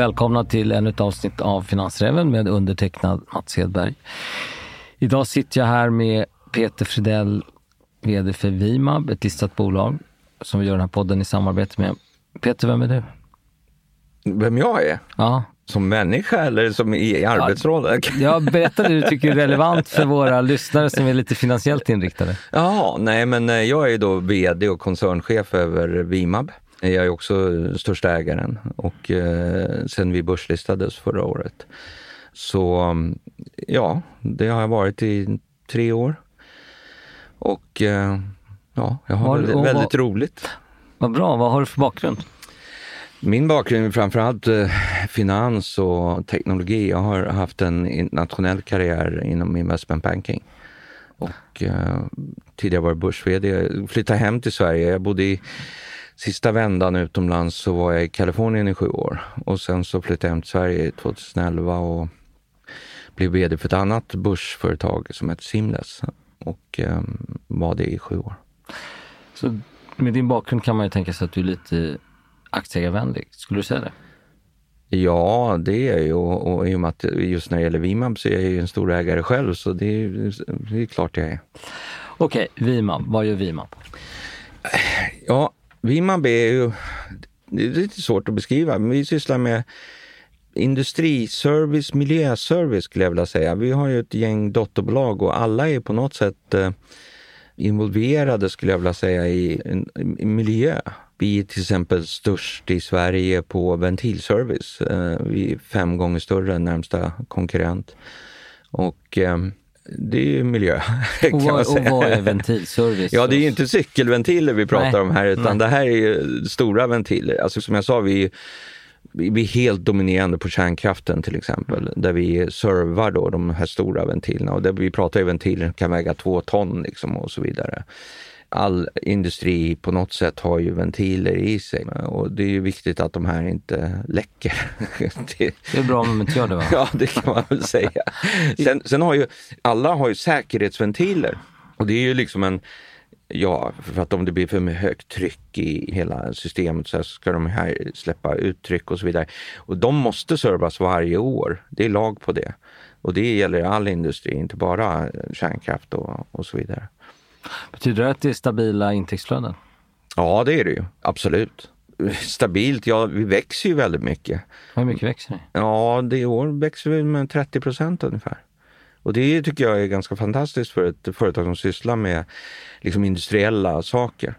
välkomna till ännu ett avsnitt av Finansräven med undertecknad Mats Hedberg. Idag sitter jag här med Peter Fridell, VD för Vimab, ett listat bolag som vi gör den här podden i samarbete med. Peter, vem är du? Vem jag är? Ja. Som människa eller som i arbetsroll? Ja, berätta det du tycker är relevant för våra lyssnare som är lite finansiellt inriktade. Ja, nej men eh, jag är då VD och koncernchef över Vimab. Jag är också största ägaren och eh, sen vi börslistades förra året. Så mm, ja, det har jag varit i tre år. Och eh, ja, jag har väldigt, och väldigt vad- roligt. Vad bra, vad har du för bakgrund? Min bakgrund är framförallt eh, finans och teknologi. Jag har haft en internationell karriär inom investment banking. Och eh, tidigare var börs Jag flyttade hem till Sverige. Jag bodde i sista vändan utomlands så var jag i Kalifornien i sju år. Och sen så flyttade jag hem till Sverige 2011 och blev vd för ett annat börsföretag som heter Simless. Och eh, var det i sju år. Så med din bakgrund kan man ju tänka sig att du är lite aktieägarvänlig. Skulle du säga det? Ja, det är ju och, och i och med att just när det gäller Vimab så är jag ju en stor ägare själv så det är, det är klart jag är. Okej, Vimab. Vad gör Vimab? Ja, Vimab är ju, det är lite svårt att beskriva, men vi sysslar med industriservice, miljöservice skulle jag vilja säga. Vi har ju ett gäng dotterbolag och alla är på något sätt eh, involverade skulle jag vilja säga i, i miljö. Vi är till exempel störst i Sverige på ventilservice. Eh, vi är fem gånger större än närmsta konkurrent. Och eh, det är miljö kan Och man vad, och säga. vad är ventilservice? Ja, det är ju inte cykelventiler vi pratar Nej. om här, utan Nej. det här är ju stora ventiler. Alltså som jag sa, vi är, vi vi är helt dominerande på kärnkraften till exempel, där vi servar då de här stora ventilerna. Och där vi pratar ju ventiler som kan väga två ton liksom och så vidare. All industri på något sätt har ju ventiler i sig och det är ju viktigt att de här inte läcker. det, Det är bra om de inte gör det va? Ja, det kan man väl säga. Sen, sen har ju alla har ju säkerhetsventiler och det är ju liksom en Ja, för att om det blir för högt tryck i hela systemet så ska de här släppa ut tryck och så vidare. Och de måste servas varje år. Det är lag på det. Och det gäller all industri, inte bara kärnkraft och, och så vidare. Betyder det att det är stabila intäktsflöden? Ja, det är det ju. Absolut. Stabilt, ja vi växer ju väldigt mycket. Hur mycket växer ni? Ja, det i år växer vi med 30 procent ungefär. Och det tycker jag är ganska fantastiskt för ett företag som sysslar med liksom industriella saker.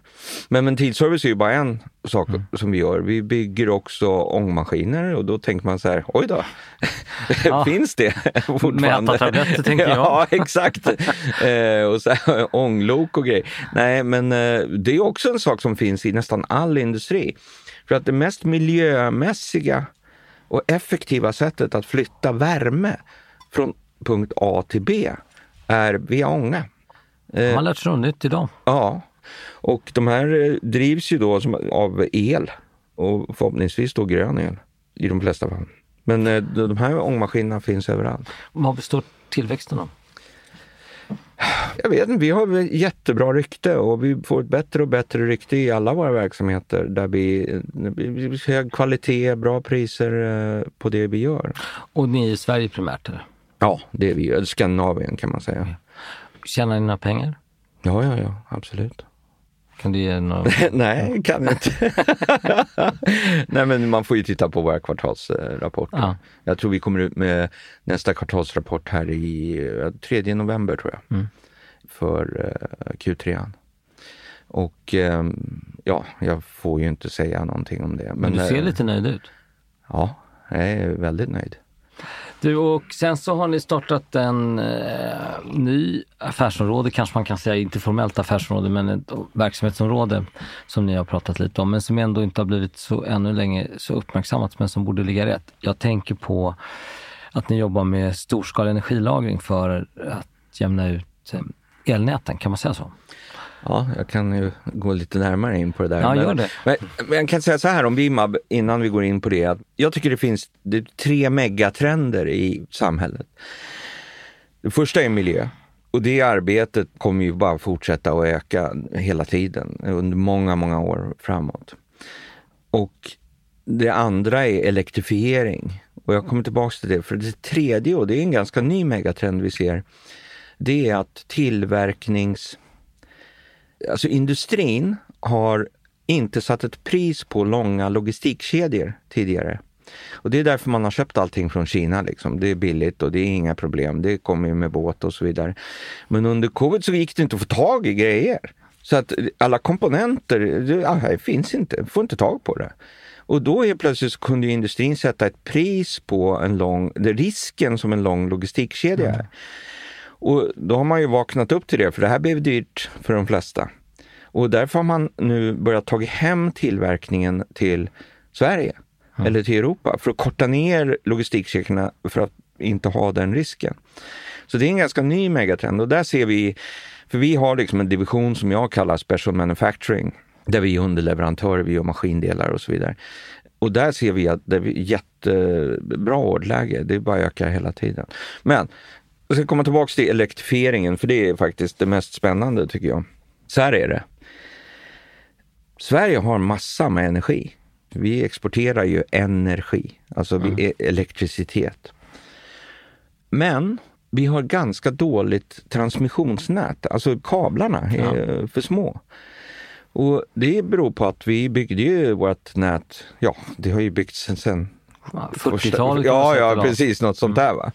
Men ventilservice är ju bara en sak som vi gör. Vi bygger också ångmaskiner och då tänker man så här, oj då, Ja. finns det fortfarande? Mätartabletter, tänker jag. Ja, exakt. eh, och så här, ånglok och grejer. Nej, men eh, det är också en sak som finns i nästan all industri. För att det mest miljömässiga och effektiva sättet att flytta värme från punkt A till B är via ånga. Man Eh, har lärt sig något nytt idag. ja, och de här eh, drivs ju då som, av el och förhoppningsvis då grön el i de flesta fall. Men eh, de här ångmaskinerna finns överallt. Vad består tillväxten av? Jag vet inte, vi har jättebra rykte och vi får ett bättre och bättre rykte i alla våra verksamheter där vi, hög kvalitet, bra priser eh, på det vi gör. Och ni är i Sverige primärt? eller? Ja, det är vi. Eller Skandinavien kan man säga. Tjänar ni några pengar? Ja, ja, ja, absolut. Kan du ge några... Nej, kan inte. Nej, men man får ju titta på våra kvartalsrapporter. Ja. Jag tror vi kommer ut med nästa kvartalsrapport här i eh, 3 november tror jag. Mm. För eh, Q3. Och ehm, ja, jag får ju inte säga någonting om det. Men du ser eh, lite nöjd ut. Ja, jag är väldigt nöjd. Du, och sen så har ni startat en eh, ny affärsområde, kanske man kan säga, inte formellt affärsområde, men ett verksamhetsområde som ni har pratat lite om, men som ändå inte har blivit så ännu länge så uppmärksammat, men som borde ligga rätt. Jag tänker på att ni jobbar med storskalig energilagring för att jämna ut eh, elnäten, kan man säga så? Ja, jag kan ju gå lite närmare in på det där. Ja, men, gör det. Men, men jag kan säga så här om Vimab, innan vi går in på det. Att jag tycker det finns det är tre megatrender i samhället. Det första är miljö. Och det arbetet kommer ju bara fortsätta att öka hela tiden under många, många år framåt. Och det andra är elektrifiering. Och jag kommer tillbaka till det. För det tredje, och det är en ganska ny megatrend vi ser, det är att tillverknings... Alltså industrin har inte satt ett pris på långa logistikkedjor tidigare. Och det är därför man har köpt allting från Kina. Liksom. Det är billigt och det är inga problem. Det kommer ju med båt och så vidare. Men under covid så gick det inte att få tag i grejer. Så att alla komponenter, det, finns inte, får inte tag på det. Och då är plötsligt kunde industrin sätta ett pris på en lång, risken som en lång logistikkedja är. Mm. Och då har man ju vaknat upp till det, för det här blev dyrt för de flesta. Och därför har man nu börjat ta hem tillverkningen till Sverige mm. eller till Europa för att korta ner logistikkedjorna för att inte ha den risken. Så det är en ganska ny megatrend och där ser vi, för vi har liksom en division som jag kallar Special Manufacturing, där vi är underleverantörer, vi gör maskindelar och så vidare. Och där ser vi att det är jättebra orderläge, det bara ökar hela tiden. Men jag ska komma tillbaka till elektrifieringen, för det är faktiskt det mest spännande tycker jag. Så här är det. Sverige har massa med energi. Vi exporterar ju energi, alltså mm. vi, elektricitet. Men vi har ganska dåligt transmissionsnät, alltså kablarna är ja. för små. Och det beror på att vi byggde ju vårt nät, ja det har ju byggts sen 40-talet? Ja, ja precis, något sånt mm. där. Va?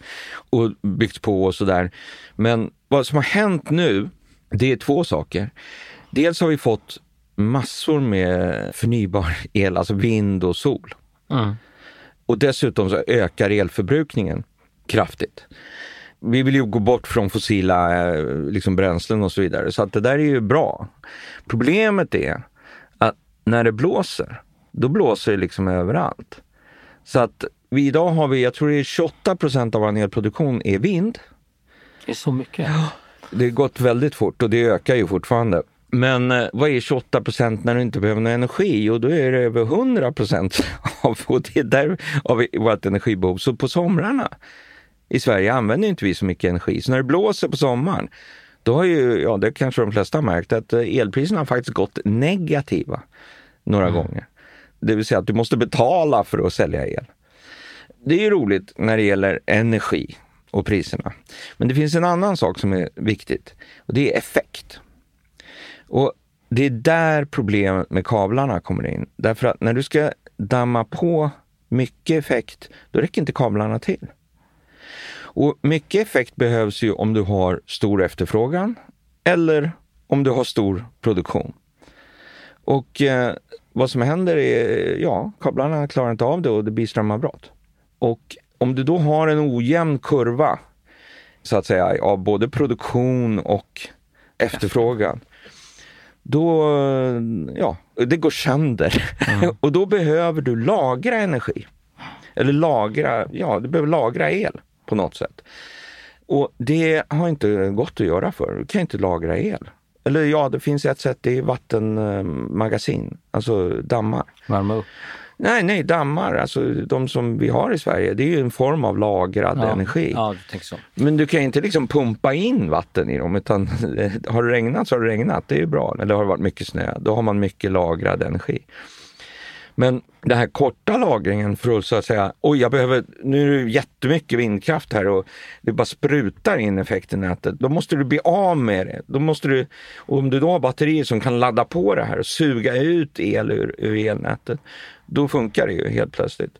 Och byggts på och sådär. Men vad som har hänt nu, det är två saker. Dels har vi fått massor med förnybar el, alltså vind och sol. Mm. Och dessutom så ökar elförbrukningen kraftigt. Vi vill ju gå bort från fossila eh, liksom, bränslen och så vidare, så att det där är ju bra. Problemet är att när det blåser, då blåser det liksom överallt. Så att vi idag har vi, jag tror det är 28 procent av vår elproduktion är vind. Det är så mycket? Ja, det har gått väldigt fort och det ökar ju fortfarande. Men eh, vad är 28 procent när du inte behöver någon energi? Och då är det över 100 procent av, och det är där av vårt energibehov. Så på somrarna i Sverige använder inte vi så mycket energi. Så när det blåser på sommaren, då har ju, ja det kanske de flesta har märkt, att eh, elpriserna har faktiskt gått negativa några mm. gånger. Det vill säga att du måste betala för att sälja el. Det är ju roligt när det gäller energi och priserna. Men det finns en annan sak som är viktigt och det är effekt. Och det är där problemet med kablarna kommer in. Därför att när du ska damma på mycket effekt, då räcker inte kablarna till. Och mycket effekt behövs ju om du har stor efterfrågan eller om du har stor produktion. Och eh, vad som händer är, ja, kablarna klarar inte av det och det blir strömavbrott. Och om du då har en ojämn kurva, så att säga, av både produktion och efterfrågan, då, ja, det går sönder. Mm. och då behöver du lagra energi. Eller lagra, ja, du behöver lagra el på något sätt. Och det har inte gått att göra för. Du kan inte lagra el. Eller ja, det finns ett sätt, det är vattenmagasin, alltså dammar. Värma upp? Nej, nej, dammar, alltså de som vi har i Sverige, det är ju en form av lagrad ja, energi. Ja. Men du kan inte liksom pumpa in vatten i dem, utan har det regnat så har det regnat, det är ju bra. Eller har det varit mycket snö, då har man mycket lagrad energi. Men den här korta lagringen för att så att säga, oj jag behöver, nu är det jättemycket vindkraft här och det bara sprutar in effekt i nätet. Då måste du bli av med det. Då måste du, och om du då har batterier som kan ladda på det här och suga ut el ur, ur elnätet, då funkar det ju helt plötsligt.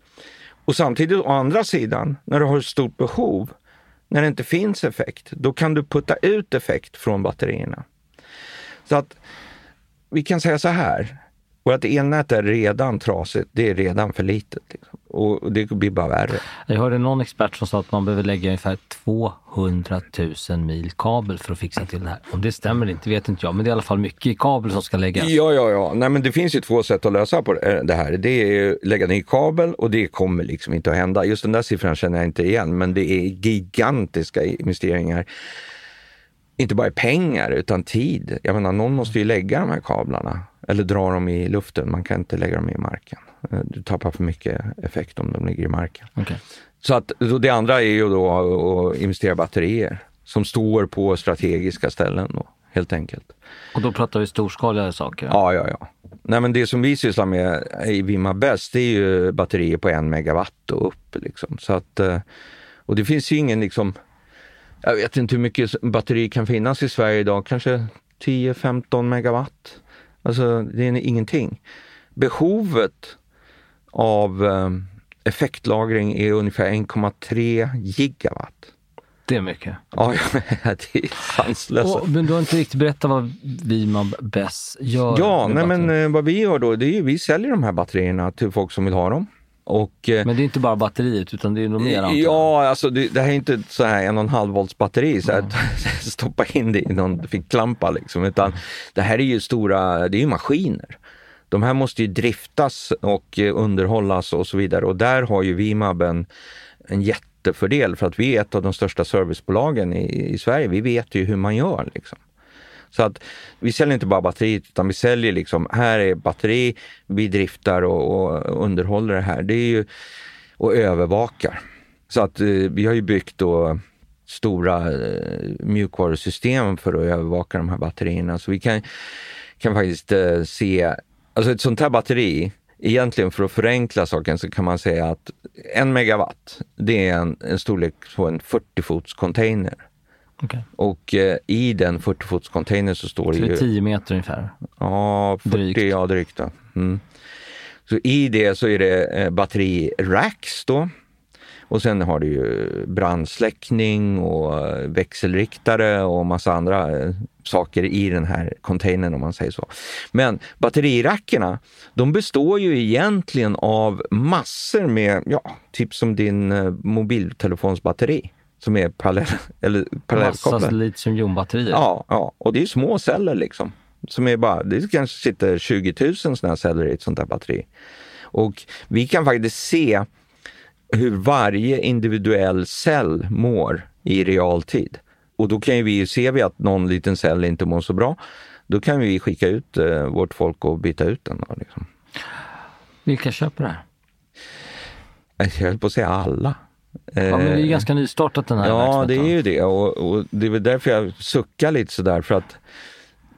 Och samtidigt å andra sidan, när du har ett stort behov, när det inte finns effekt, då kan du putta ut effekt från batterierna. Så att vi kan säga så här, vårt elnät är redan trasigt, det är redan för litet. Liksom. Och det blir bara värre. Jag hörde någon expert som sa att man behöver lägga ungefär 200 000 mil kabel för att fixa till det här. Om det stämmer inte vet inte jag, men det är i alla fall mycket kabel som ska läggas. Ja, ja, ja. Nej, men det finns ju två sätt att lösa på det här. Det är att lägga ny kabel och det kommer liksom inte att hända. Just den där siffran känner jag inte igen, men det är gigantiska investeringar inte bara i pengar utan tid. Jag menar, någon måste ju lägga de här kablarna eller dra dem i luften. Man kan inte lägga dem i marken. Eh, du tappar för mycket effekt om de ligger i marken. Okay. Så att, det andra är ju då att investera i batterier som står på strategiska ställen. Då. helt enkelt. Och då pratar vi storskaliga saker? Ja, ja, ja. Nej, men det som vi sysslar med i Vimma Bäst, det är ju batterier på en megawatt och upp. Liksom. Så att, eh, och det finns ju ingen, liksom, jag vet inte hur mycket batteri kan finnas i Sverige idag, kanske 10-15 megawatt. Alltså det är ingenting. Behovet av eh, effektlagring är ungefär 1,3 gigawatt. Det är mycket. Ja, det är sanslöst. Men du har inte riktigt berättat vad Vimab Bess gör? Ja, nej, men eh, vad vi gör då, det är ju vi säljer de här batterierna till folk som vill ha dem. Och, eh, men det är inte bara batteriet utan det är nog mer? Ja, alltså det, det här är inte så här en och en halv volts batteri, så här, mm. stoppa in det i någon ficklampa liksom, utan det här är ju stora, det är ju maskiner. De här måste ju driftas och eh, underhållas och så vidare och där har ju Vimab en, en jättefördel för att vi är ett av de största servicebolagen i, i Sverige. Vi vet ju hur man gör. Liksom. Så att vi säljer inte bara batteriet utan vi säljer liksom, här är batteri, vi driftar och, och underhåller det här. Det är ju, och övervakar. Så att eh, vi har ju byggt då stora eh, mjukvarusystem för att övervaka de här batterierna. Så vi kan, kan faktiskt eh, se, alltså ett sånt här batteri, egentligen för att förenkla saken så kan man säga att en megawatt, det är en, en storlek på en 40 fots container. Okay. Och eh, i den 40 fots container så står så det ju... 10 meter ungefär? Ja, 40, drygt. ja drygt. Mm. Så i det så är det eh, batteriracks då. Och sen har du ju brandsläckning och eh, växelriktare och massa andra eh, saker i den här containern om man säger så. Men batterirackerna, de består ju egentligen av massor med, ja, typ som din eh, mobiltelefonsbatteri som är parallell, eller parallellkopplade. Massa litiumjonbatterier? Ja, ja, och det är små celler liksom. Som är bara, det kanske sitter 20 000 sådana celler i ett sånt där batteri. Och vi kan faktiskt se hur varje individuell cell mår i realtid. Och då kan vi ju se vi att någon liten cell inte mår så bra. Då kan vi skicka ut eh, vårt folk och byta ut den. Då, liksom. Vilka köper det här? Jag höll på att säga alla. Ja, men det är eh, ganska nystartat den här Ja, det är ju det och, och, det är väl därför jag suckar lite sådär för att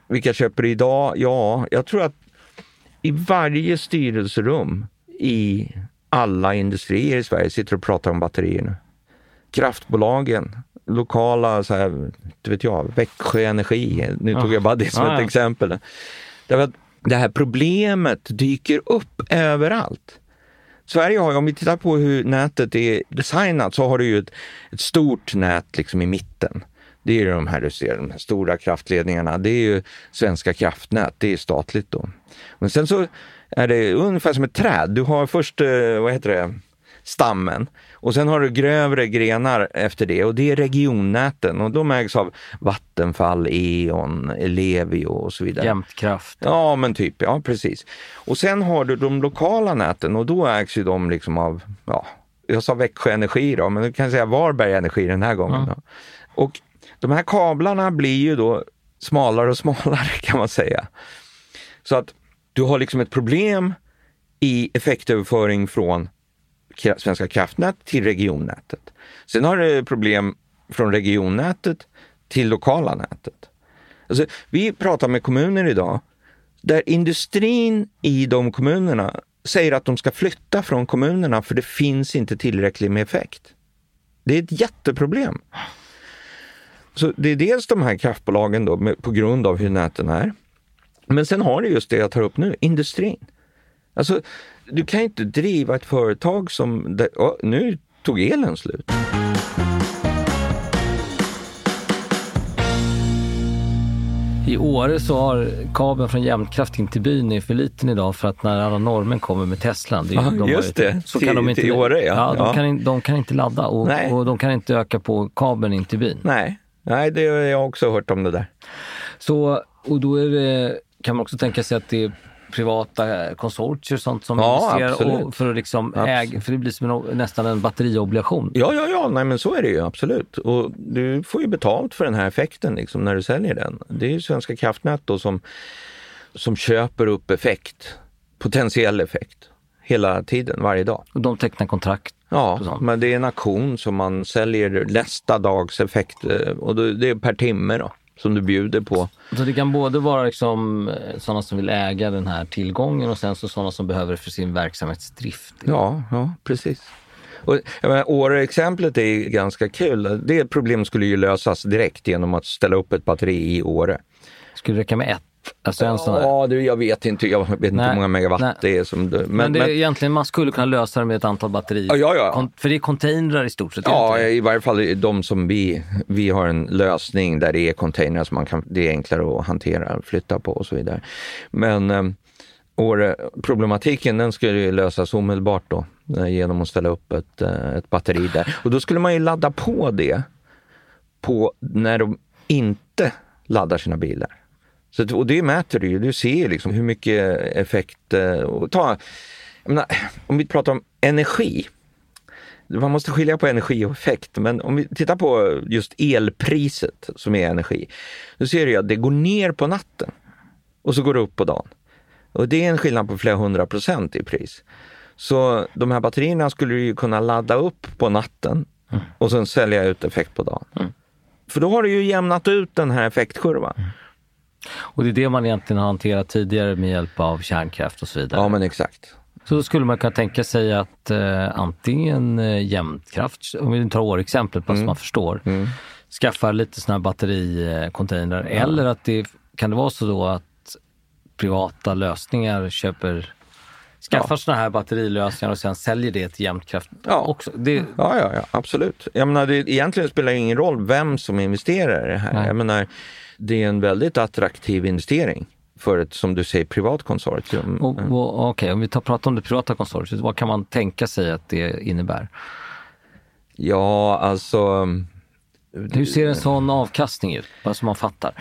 vilka köper idag? Ja, jag tror att i varje styrelserum i alla industrier i Sverige sitter och pratar om batterier nu. Kraftbolagen, lokala, så här, inte vet jag, Växjö Energi. Nu tog jag bara det som ah, ett ja. exempel. Därför att det här problemet dyker upp överallt. Sverige har, om vi tittar på hur nätet är designat, så har du ju ett, ett stort nät liksom i mitten. Det är de här du ser, de här stora kraftledningarna. Det är ju Svenska kraftnät, det är statligt då. Men sen så är det ungefär som ett träd. Du har först, eh, vad heter det, stammen och sen har du grövre grenar efter det och det är regionnäten och de ägs av Vattenfall, E.ON, Ellevio och så vidare. Jämtkraft. Ja, men typ, ja precis. Och sen har du de lokala näten och då ägs ju de liksom av, ja, jag sa Växjö Energi då, men du kan säga Varberg Energi den här gången. Mm. Och de här kablarna blir ju då smalare och smalare kan man säga. Så att du har liksom ett problem i effektöverföring från Svenska kraftnät till regionnätet. Sen har du problem från regionnätet till lokala nätet. Alltså, vi pratar med kommuner idag där industrin i de kommunerna säger att de ska flytta från kommunerna för det finns inte tillräckligt med effekt. Det är ett jätteproblem. Så det är dels de här kraftbolagen då, med, på grund av hur näten är. Men sen har du just det jag tar upp nu, industrin. Alltså, du kan inte driva ett företag som... Oh, nu tog elen slut. I Åre så har kabeln från Jämtkraft in till byn är för liten idag för att när alla normen kommer med Tesla, det, ah, de just det, så till, kan de inte, till Åre ja. ja, de, ja. Kan, de kan inte ladda och, och de kan inte öka på kabeln in till byn. Nej, Nej det har jag också hört om det där. Så, och då är det, kan man också tänka sig att det är privata konsortier och sånt som ja, investerar för att liksom äga, för det blir som en, nästan en batteriobligation. Ja, ja, ja, nej men så är det ju absolut. Och du får ju betalt för den här effekten liksom, när du säljer den. Det är ju Svenska kraftnät då som, som köper upp effekt, potentiell effekt, hela tiden, varje dag. Och de tecknar kontrakt? Ja, men det är en auktion som man säljer nästa dags effekt eh, och det är per timme då. Som du bjuder på. Så det kan både vara liksom eh, sådana som vill äga den här tillgången och sen så sådana som behöver det för sin verksamhetsdrift. Ja, ja precis. Och, Åre-exemplet är ganska kul. Det problemet skulle ju lösas direkt genom att ställa upp ett batteri i Åre. Skulle det räcka med ett? Alltså en sån ja, du, jag vet inte, jag vet inte hur många megawatt nej. det är. Som men, men, det är men, egentligen, man skulle kunna lösa det med ett antal batterier. Ja, ja. Kon, för det är containrar i stort sett. Ja, i varje fall de som vi, vi har en lösning där det är containrar som man kan, det är enklare att hantera, flytta på och så vidare. Men eh, problematiken den skulle lösas omedelbart då eh, genom att ställa upp ett, eh, ett batteri där. Och då skulle man ju ladda på det på när de inte laddar sina bilar. Så, och det mäter du ju. Du ser liksom hur mycket effekt... Eh, och ta, menar, om vi pratar om energi. Man måste skilja på energi och effekt. Men om vi tittar på just elpriset som är energi. Då ser du att det går ner på natten och så går det upp på dagen. Och det är en skillnad på flera hundra procent i pris. Så de här batterierna skulle du kunna ladda upp på natten mm. och sen sälja ut effekt på dagen. Mm. För då har du ju jämnat ut den här effektkurvan. Och det är det man egentligen har hanterat tidigare med hjälp av kärnkraft och så vidare. Ja, men exakt. Så då skulle man kunna tänka sig att eh, antingen eh, jämtkraft, om vi tar år-exemplet bara mm. så man förstår, mm. skaffar lite sådana här battericontainrar. Ja. Eller att det kan det vara så då att privata lösningar köper skaffar ja. sådana här batterilösningar och sen säljer det till jämtkraft ja. också. Det... Ja, ja, ja, absolut. Jag menar, det, egentligen spelar det ingen roll vem som investerar i det här. Nej. Jag menar, det är en väldigt attraktiv investering för ett, som du säger, privat konsortium. Okej, okay, om vi tar, pratar om det privata konsortiet, vad kan man tänka sig att det innebär? Ja, alltså... Hur ser en sån avkastning ut, bara så man fattar?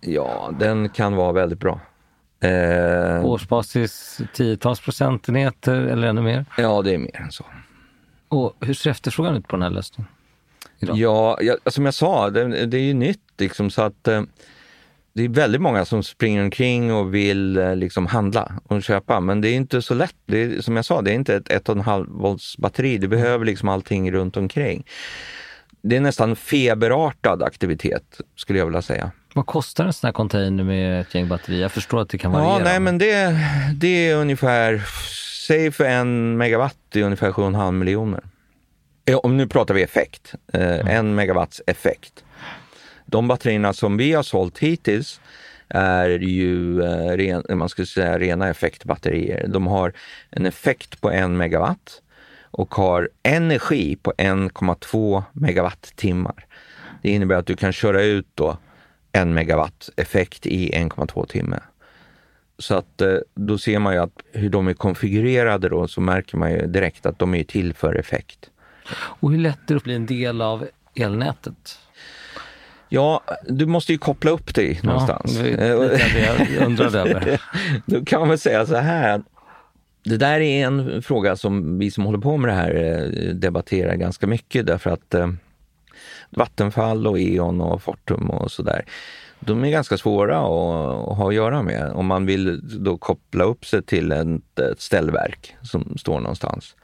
Ja, den kan vara väldigt bra. Eh, årsbasis tiotals procentenheter eller ännu mer? Ja, det är mer än så. Och hur ser efterfrågan ut på den här lösningen? Idag? Ja, ja, som jag sa, det, det är ju nytt liksom så att eh, det är väldigt många som springer omkring och vill eh, liksom handla och köpa, men det är inte så lätt. Det är, som jag sa, det är inte ett 1,5 volts batteri. Du behöver liksom allting runt omkring. Det är nästan feberartad aktivitet skulle jag vilja säga. Vad kostar en sån här container med ett gäng batterier? Jag förstår att det kan variera. Ja, nej, men det, det är ungefär, säg för en megawatt, det är ungefär 7,5 miljoner. Om nu pratar vi effekt, eh, mm. en megawatts effekt. De batterierna som vi har sålt hittills är ju eh, ren, man skulle säga rena effektbatterier. De har en effekt på en megawatt och har energi på 1,2 megawattimmar. Det innebär att du kan köra ut då en megawatt effekt i 1,2 timme. Så att eh, då ser man ju att hur de är konfigurerade då så märker man ju direkt att de är till för effekt. Och hur lätt är det att bli en del av elnätet? Ja, du måste ju koppla upp dig ja, någonstans. Det är jag undrade över. Då kan man väl säga så här. Det där är en fråga som vi som håller på med det här eh, debatterar ganska mycket därför att eh, Vattenfall och E.ON och Fortum och sådär. De är ganska svåra att, ha att göra med om man vill då koppla upp sig till ett, ett ställverk som står någonstans.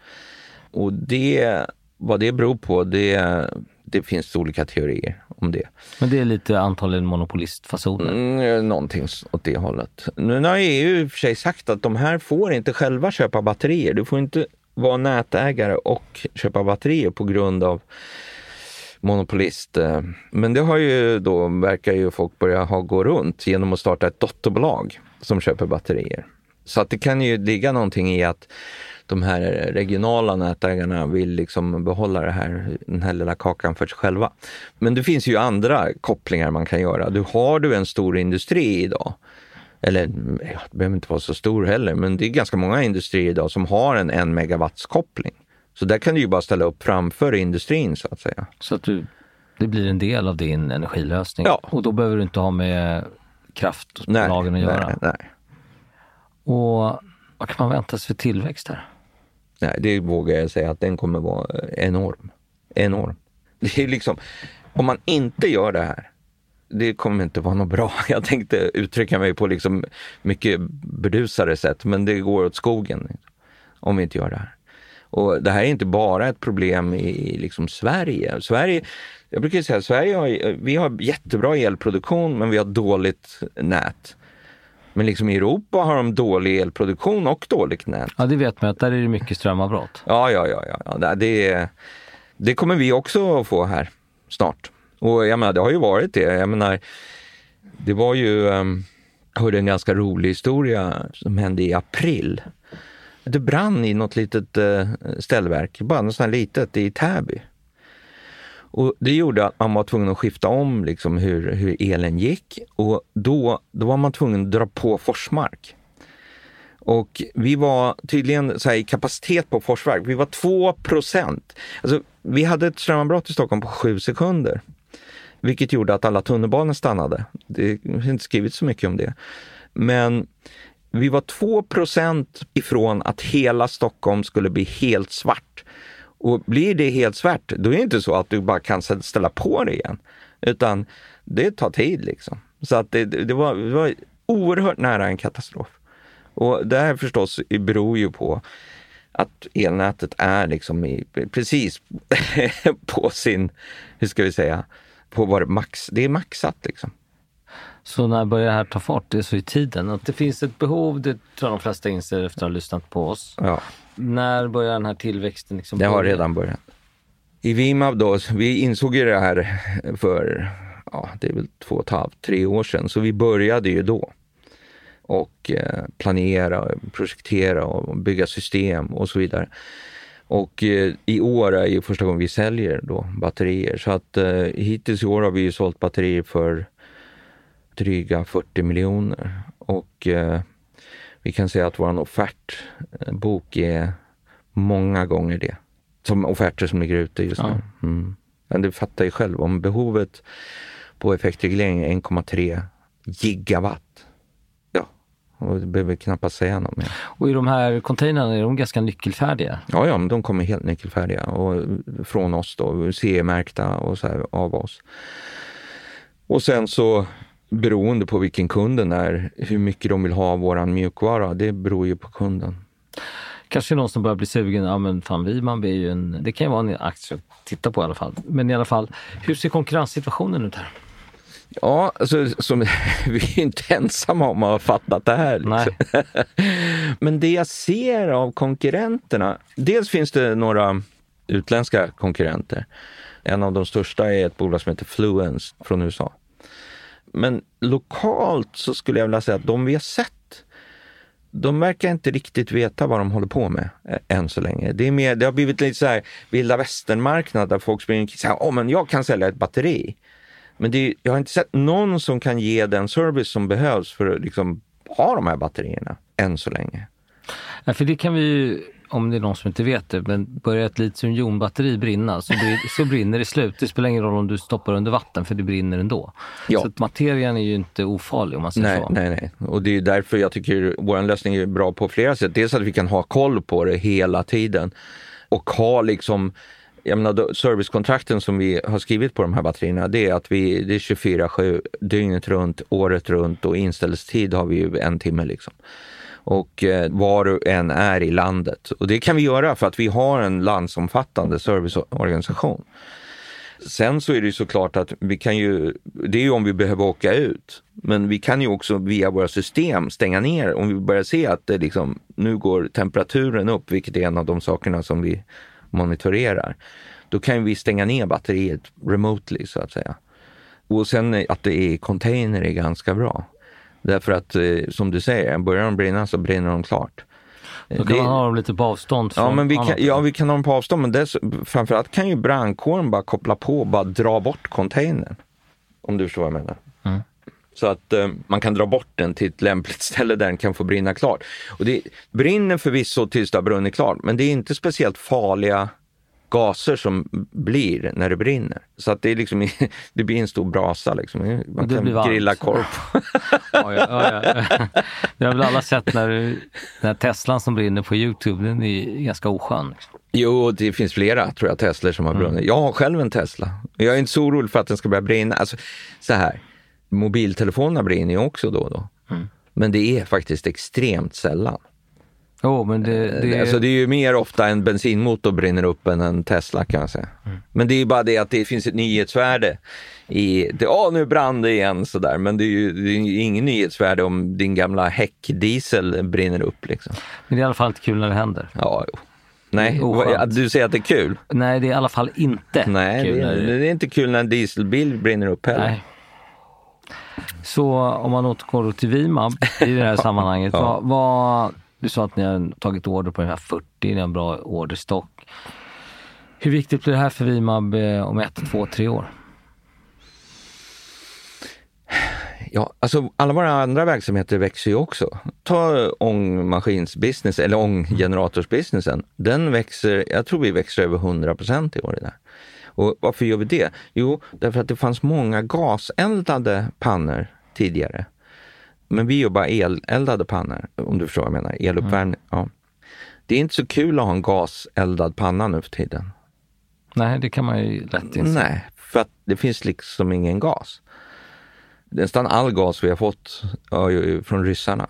Och det, vad det beror på, det, det finns olika teorier om det. Men det är lite antagligen monopolistfasoner? Mm, någonting åt det hållet. Nu har EU i och för sig sagt att de här får inte själva köpa batterier. Du får inte vara nätägare och köpa batterier på grund av monopolist. Eh, men det har ju då, verkar ju folk börja ha gå runt genom att starta ett dotterbolag som köper batterier. Så att det kan ju ligga någonting i att de här regionala nätägarna vill liksom behålla det här, den här lilla kakan för sig själva. Men det finns ju andra kopplingar man kan göra. Du har du en stor industri idag, eller ja, det behöver inte vara så stor heller, men det är ganska många industrier idag som har en en megawatts koppling. Så där kan du ju bara ställa upp framför industrin så att säga. Så att du, det blir en del av din energilösning? Ja. Och då behöver du inte ha med kraftbolagen att göra? Nej, nej. Och vad kan man vänta sig för tillväxt här? Nej, det vågar jag säga att den kommer vara eh, enorm. Enorm. Det är liksom, om man inte gör det här, det kommer inte vara något bra. Jag tänkte uttrycka mig på liksom mycket burdusare sätt, men det går åt skogen liksom, om vi inte gör det här. Och det här är inte bara ett problem i liksom Sverige. Sverige jag brukar säga att Sverige har, eh, vi har jättebra elproduktion men vi har dåligt nät. Men liksom i Europa har de dålig elproduktion och dåligt nät. Ja, det vet man att där är det mycket strömavbrott. Ja, ja, ja. ja. det, det kommer vi också att få här snart. Och jag menar, det har ju varit det. Jag menar, det var ju, um, jag hörde en ganska rolig historia som hände i april. Det brann i något litet uh, ställverk, bara något sånt här litet i Täby. Och det gjorde att man var tvungen att skifta om liksom hur, hur elen gick och då, då var man tvungen att dra på Forsmark. Och vi var tydligen så här, i kapacitet på Forsmark, vi var 2 procent. Alltså, vi hade ett strömavbrott i Stockholm på sju sekunder. Vilket gjorde att alla tunnelbanor stannade. Det har inte skrivit så mycket om det. Men vi var 2 procent ifrån att hela Stockholm skulle bli helt svart. Och blir det helt svart, då är det inte så att du bara kan ställa på det igen. Utan det tar tid liksom. Så att det, det, var, det var oerhört nära en katastrof. Och det här förstås beror ju på att elnätet är liksom i, precis på sin, hur ska vi säga, på vad det max, det är maxat liksom. Så när börjar det här ta fart? Det är så i tiden. Att det finns ett behov, det tror jag de flesta inser efter att ha lyssnat på oss. Ja. När börjar den här tillväxten? Liksom det har redan börjat. I Vimab då, vi insåg ju det här för, ja det är väl två och ett halvt, tre år sedan, så vi började ju då. Och eh, planera, projektera och bygga system och så vidare. Och eh, i år är ju första gången vi säljer då batterier. Så att eh, hittills i år har vi ju sålt batterier för dryga 40 miljoner. Och eh, vi kan säga att vår offertbok är många gånger det. Som offerter som ligger ute just nu. Mm. Men du fattar ju själv, om behovet på effektreglering är 1,3 gigawatt. Ja, och det behöver knappast säga något mer. Och i de här containrarna, är de ganska nyckelfärdiga? Ja, ja, de kommer helt nyckelfärdiga och från oss då, CE-märkta och så här, av oss. Och sen så beroende på vilken kunden är, hur mycket de vill ha av våran mjukvara, det beror ju på kunden. Kanske någon som börjar bli sugen, ja men fan Wiman är ju en, det kan ju vara en aktie att titta på i alla fall. Men i alla fall, hur ser konkurrenssituationen ut här? Ja, alltså, som, vi är inte ensamma om att ha fattat det här. Liksom. Men det jag ser av konkurrenterna, dels finns det några utländska konkurrenter. En av de största är ett bolag som heter Fluence från USA. Men lokalt så skulle jag vilja säga att de vi har sett, de verkar inte riktigt veta vad de håller på med eh, än så länge. Det, är mer, det har blivit lite så här vilda västern-marknad där folk springer och säger oh, men jag kan sälja ett batteri. Men det, jag har inte sett någon som kan ge den service som behövs för att liksom ha de här batterierna än så länge. Ja, för det kan vi ju om det är någon som inte vet det, men börjar ett litiumjonbatteri brinna så, brinner, så brinner det slut. Det spelar ingen roll om du stoppar under vatten för det brinner ändå. Ja. Så materian är ju inte ofarlig om man säger nej, så. Nej, nej. Och det är därför jag tycker vår lösning är bra på flera sätt. Dels att vi kan ha koll på det hela tiden och ha liksom jag menar, servicekontrakten som vi har skrivit på de här batterierna, det är att vi, det är 24-7, dygnet runt, året runt och inställelsetid har vi ju en timme liksom och eh, var du än är i landet. Och det kan vi göra för att vi har en landsomfattande serviceorganisation. Sen så är det ju såklart att vi kan ju, det är ju om vi behöver åka ut, men vi kan ju också via våra system stänga ner om vi börjar se att det liksom, nu går temperaturen upp, vilket är en av de sakerna som vi monitorerar. Då kan vi stänga ner batteriet remotely så att säga. Och sen att det är i container är ganska bra. Därför att eh, som du säger, börjar de brinna så brinner de klart. Då kan det, man ha dem lite på avstånd? ja, men vi kan, ja, vi kan ha dem på avstånd, men dess, framförallt kan ju brandkåren bara koppla på och bara dra bort containern. Om du förstår vad jag menar. Mm. Så att eh, man kan dra bort den till ett lämpligt ställe där den kan få brinna klart. Och det brinner förvisso tills det har brunnit klart, men det är inte speciellt farliga gaser som blir när det brinner. Så att det, är liksom, det blir en stor brasa. Liksom. Man kan grilla korv. ja, ja, ja, Det har väl alla sett när den här Teslan som brinner på Youtube, den är ganska oskön. Jo, det finns flera tror jag Teslor som har brunnit. Mm. Jag har själv en Tesla. Jag är inte så orolig för att den ska börja brinna. Alltså, så här, mobiltelefonerna brinner ju också då och då. Mm. Men det är faktiskt extremt sällan. Jo, men det, det... Alltså det är ju mer ofta en bensinmotor brinner upp än en Tesla kan jag säga. Mm. Men det är ju bara det att det finns ett nyhetsvärde i, det, åh nu brann det igen sådär, men det är ju det är ingen nyhetsvärde om din gamla häckdiesel brinner upp liksom. Men det är i alla fall inte kul när det händer. Ja, jo. Nej, du säger att det är kul? Nej, det är i alla fall inte Nej, kul. Nej, det, det är inte kul när en dieselbil brinner upp heller. Nej. Så om man återgår till Vimab i det här sammanhanget. ja. vad, vad, du sa att ni har tagit order på ungefär 40, ni har en bra orderstock. Hur viktigt blir det här för Vimab eh, om ett, två, tre år? Ja, alltså alla våra andra verksamheter växer ju också. Ta ångmaskinsbusiness eller ånggeneratorsbusinessen. Den växer, jag tror vi växer över 100 procent i år. Där. Och varför gör vi det? Jo, därför att det fanns många gaseldade pannor tidigare. Men vi jobbar eleldade pannor, om du förstår vad jag menar. Eluppvärmning. Mm. Ja. Det är inte så kul att ha en gaseldad panna nu för tiden. Nej, det kan man ju lätt inse. Nej, för att det finns liksom ingen gas nästan all gas vi har fått från ryssarna.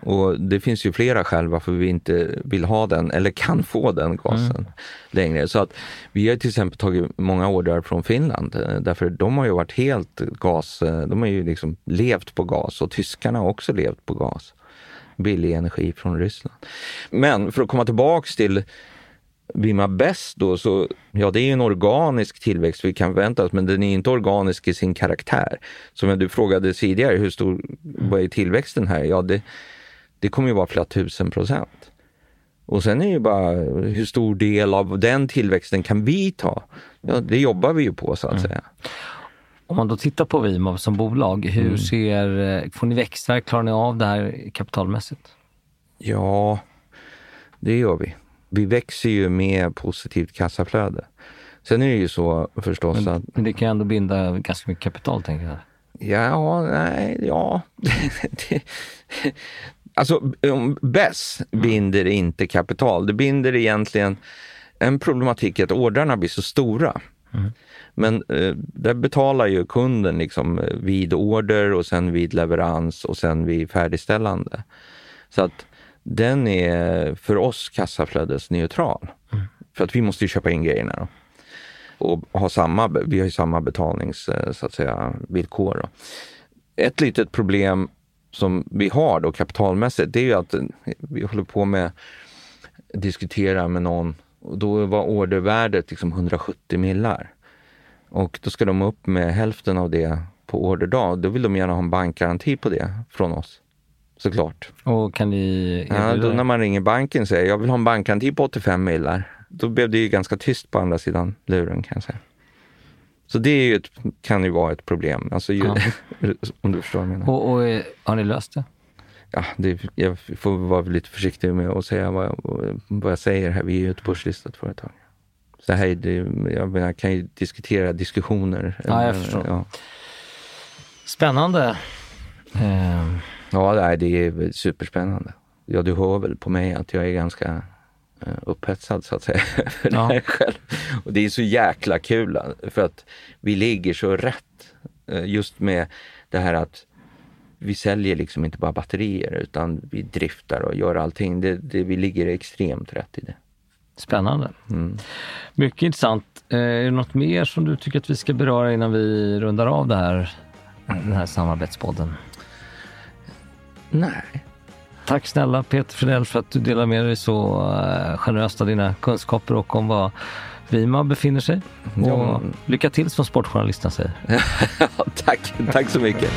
Och det finns ju flera skäl varför vi inte vill ha den eller kan få den gasen mm. längre. Så att vi har till exempel tagit många order från Finland eh, därför de har ju varit helt gas, eh, de har ju liksom levt på gas och tyskarna har också levt på gas. Billig energi från Ryssland. Men för att komma tillbaks till Vimma bäst då, så ja, det är en organisk tillväxt vi kan förvänta oss, men den är inte organisk i sin karaktär. Som du frågade tidigare, hur stor, vad är tillväxten här? Ja, det, det kommer ju vara flera tusen procent. Och sen är ju bara hur stor del av den tillväxten kan vi ta? Ja, det jobbar vi ju på så att mm. säga. Om man då tittar på Vimov som bolag, hur mm. ser, får ni växtverk, klarar ni av det här kapitalmässigt? Ja, det gör vi vi växer ju med positivt kassaflöde. Sen är det ju så förstås men, att... Men det kan ändå binda ganska mycket kapital, tänker jag. Ja, nej, ja. alltså, BES binder inte kapital. Det binder egentligen... En problematik är att ordrarna blir så stora. Mm. Men eh, där betalar ju kunden liksom vid order och sen vid leverans och sen vid färdigställande. Så att den är för oss kassaflödesneutral. Mm. För att vi måste ju köpa in grejerna. Då. Och ha samma, vi har ju samma betalnings, eh, så att säga, villkor. Då. Ett litet problem som vi har då kapitalmässigt, det är ju att eh, vi håller på med att diskutera med någon och då var ordervärdet liksom 170 millar. Och då ska de upp med hälften av det på orderdag. Då vill de gärna ha en bankgaranti på det från oss såklart. Och kan ni ja, då när man ringer banken och säger jag vill ha en bankgaranti på 85 millar. Då blev det ju ganska tyst på andra sidan luren kan jag säga. Så det ju ett, kan ju vara ett problem, alltså, ju, ja. om du förstår vad jag menar. Och, och, eh, har ni löst det? Ja, det, jag får vara lite försiktig med att säga vad jag, vad jag säger här. Vi är ju ett börslistat företag. Så här, det, jag, menar, kan ju diskutera diskussioner. Ja, jag förstår. Ja. Spännande. Ja, det är superspännande. Ja, du hör väl på mig att jag är ganska upphetsad så att säga. för ja. det själv. Och det är så jäkla kul för att vi ligger så rätt eh, just med det här att vi säljer liksom inte bara batterier utan vi driftar och gör allting. Det, det, vi ligger extremt rätt i det. Spännande. Mm. Mycket intressant. Eh, är det något mer som du tycker att vi ska beröra innan vi rundar av det här, den här samarbetspodden? Nej. Tack snälla Peter Fredell för att du delar med dig så uh, generöst av dina kunskaper och om vad Vima befinner sig. Och ja. Lycka till som Sportjournalisten säger. tack, tack så mycket.